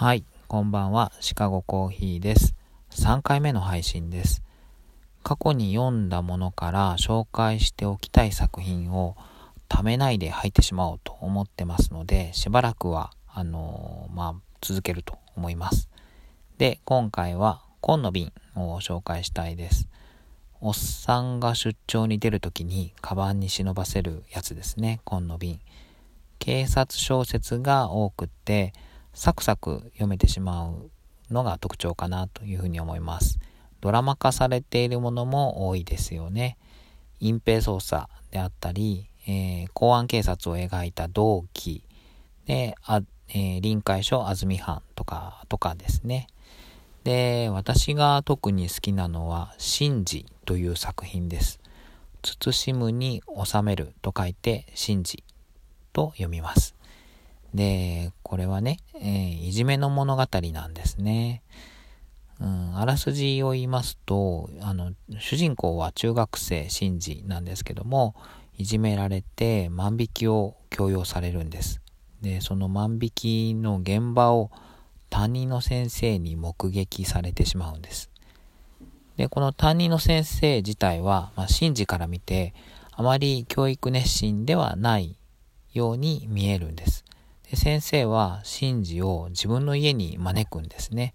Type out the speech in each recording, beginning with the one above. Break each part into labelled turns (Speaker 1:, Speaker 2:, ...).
Speaker 1: はい、こんばんは、シカゴコーヒーです。3回目の配信です。過去に読んだものから紹介しておきたい作品をためないで入ってしまおうと思ってますので、しばらくは、あのー、まあ、続けると思います。で、今回は、紺の瓶を紹介したいです。おっさんが出張に出るときに、カバンに忍ばせるやつですね、紺の瓶。警察小説が多くって、サクサク読めてしまうのが特徴かなというふうに思います。ドラマ化されているものも多いですよね。隠蔽捜査であったり、えー、公安警察を描いた同期で、あえー、臨海署安住藩とか、とかですね。で、私が特に好きなのは、神事という作品です。慎むに収めると書いて、神事と読みます。で、これはね、えー、いじめの物語なんですね。うん、あらすじを言いますと、あの、主人公は中学生、シンジなんですけども、いじめられて万引きを強要されるんです。で、その万引きの現場を担任の先生に目撃されてしまうんです。で、この担任の先生自体は、まあ、シンジから見て、あまり教育熱心ではないように見えるんです。先生はシンジを自分の家に招くんですね。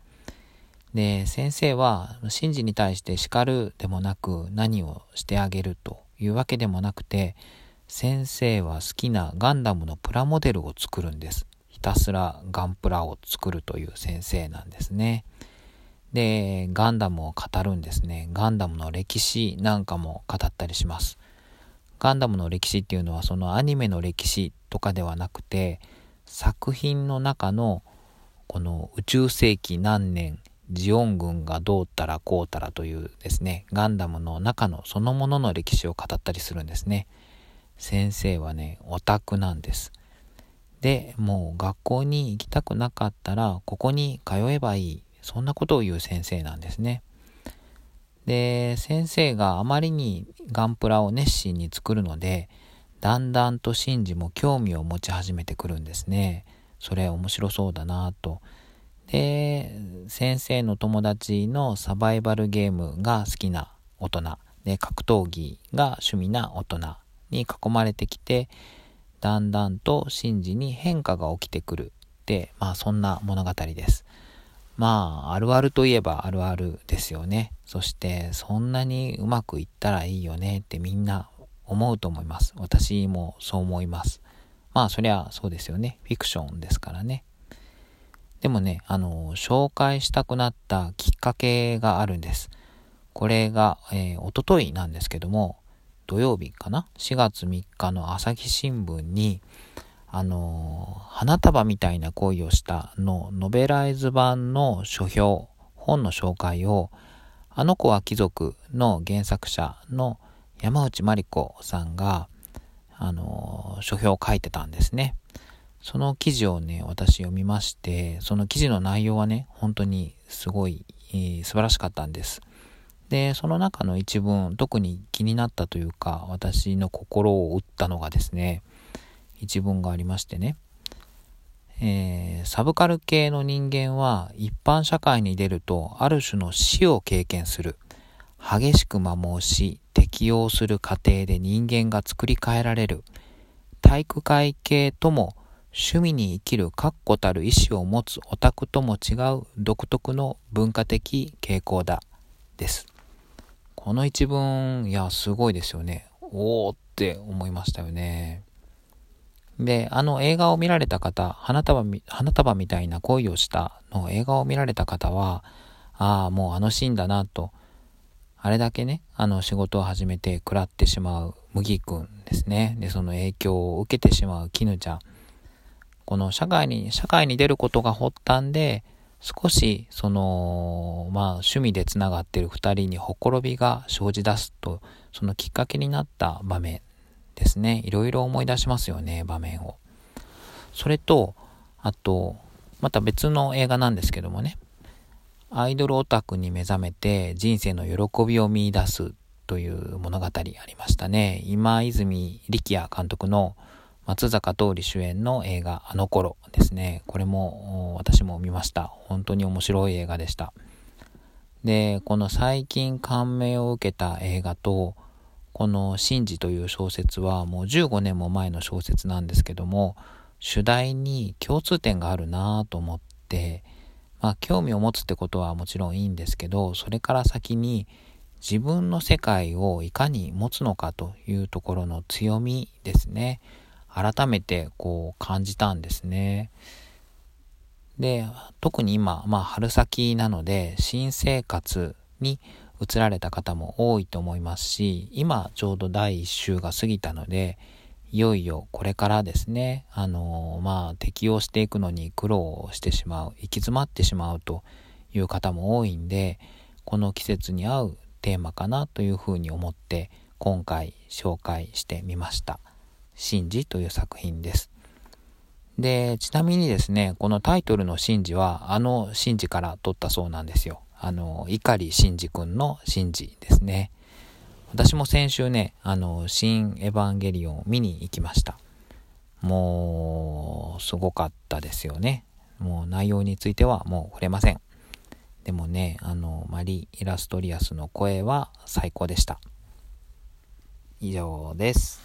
Speaker 1: で、先生はシンジに対して叱るでもなく何をしてあげるというわけでもなくて、先生は好きなガンダムのプラモデルを作るんです。ひたすらガンプラを作るという先生なんですね。で、ガンダムを語るんですね。ガンダムの歴史なんかも語ったりします。ガンダムの歴史っていうのはそのアニメの歴史とかではなくて、作品の中のこの宇宙世紀何年ジオン軍がどうたらこうたらというですねガンダムの中のそのものの歴史を語ったりするんですね。先生はねオタクなんです。でもう学校に行きたくなかったらここに通えばいい。そんなことを言う先生なんですね。で先生があまりにガンプラを熱心に作るのでだんだんとシンジも興味を持ち始めてくるんですね。それ面白そうだなと。で、先生の友達のサバイバルゲームが好きな大人、で、格闘技が趣味な大人に囲まれてきて、だんだんとシンジに変化が起きてくるって、まあそんな物語です。まあ、あるあるといえばあるあるですよね。そして、そんなにうまくいったらいいよねってみんな思うと思います。私もそう思います。まあそりゃそうですよね。フィクションですからね。でもね、あの、紹介したくなったきっかけがあるんです。これが、えー、おとといなんですけども、土曜日かな ?4 月3日の朝日新聞に、あの花束みたいな恋をしたのノベライズ版の書評、本の紹介を、あの子は貴族の原作者の山内真理子さんが、あの、書評を書いてたんですね。その記事をね、私読みまして、その記事の内容はね、本当にすごい、えー、素晴らしかったんです。で、その中の一文、特に気になったというか、私の心を打ったのがですね、一文がありましてね、えー、サブカル系の人間は一般社会に出るとある種の死を経験する。激しく摩耗し、適応する過程で人間が作り変えられる。体育会系とも趣味に生きる確固たる意志を持つオタクとも違う独特の文化的傾向だ。です。この一文、いや、すごいですよね。おーって思いましたよね。で、あの映画を見られた方、花束花束みたいな恋をしたの映画を見られた方は、ああ、もうあのシーンだなとあれだけね、あの仕事を始めて食らってしまう麦くんですね。で、その影響を受けてしまう絹ちゃん。この社会に、社会に出ることが発端で、少し、その、まあ、趣味で繋がってる二人にほころびが生じ出すと、そのきっかけになった場面ですね。いろいろ思い出しますよね、場面を。それと、あと、また別の映画なんですけどもね。アイドルオタクに目覚めて人生の喜びを見出すという物語ありましたね。今泉力也監督の松坂桃李主演の映画あの頃ですね。これも私も見ました。本当に面白い映画でした。で、この最近感銘を受けた映画と、このシンジという小説はもう15年も前の小説なんですけども、主題に共通点があるなぁと思って、まあ興味を持つってことはもちろんいいんですけど、それから先に自分の世界をいかに持つのかというところの強みですね。改めてこう感じたんですね。で、特に今、まあ春先なので、新生活に移られた方も多いと思いますし、今ちょうど第1週が過ぎたので、いよいよこれからですね、あのまあ適応していくのに苦労してしまう、行き詰まってしまうという方も多いんで、この季節に合うテーマかなというふうに思って今回紹介してみました。シンジという作品です。で、ちなみにですね、このタイトルのシンジはあのシンジから取ったそうなんですよ。あの、碇シンジ君のシンジですね。私も先週ね、あの、新エヴァンゲリオンを見に行きました。もう、すごかったですよね。もう内容についてはもう触れません。でもね、あの、マリー・イラストリアスの声は最高でした。以上です。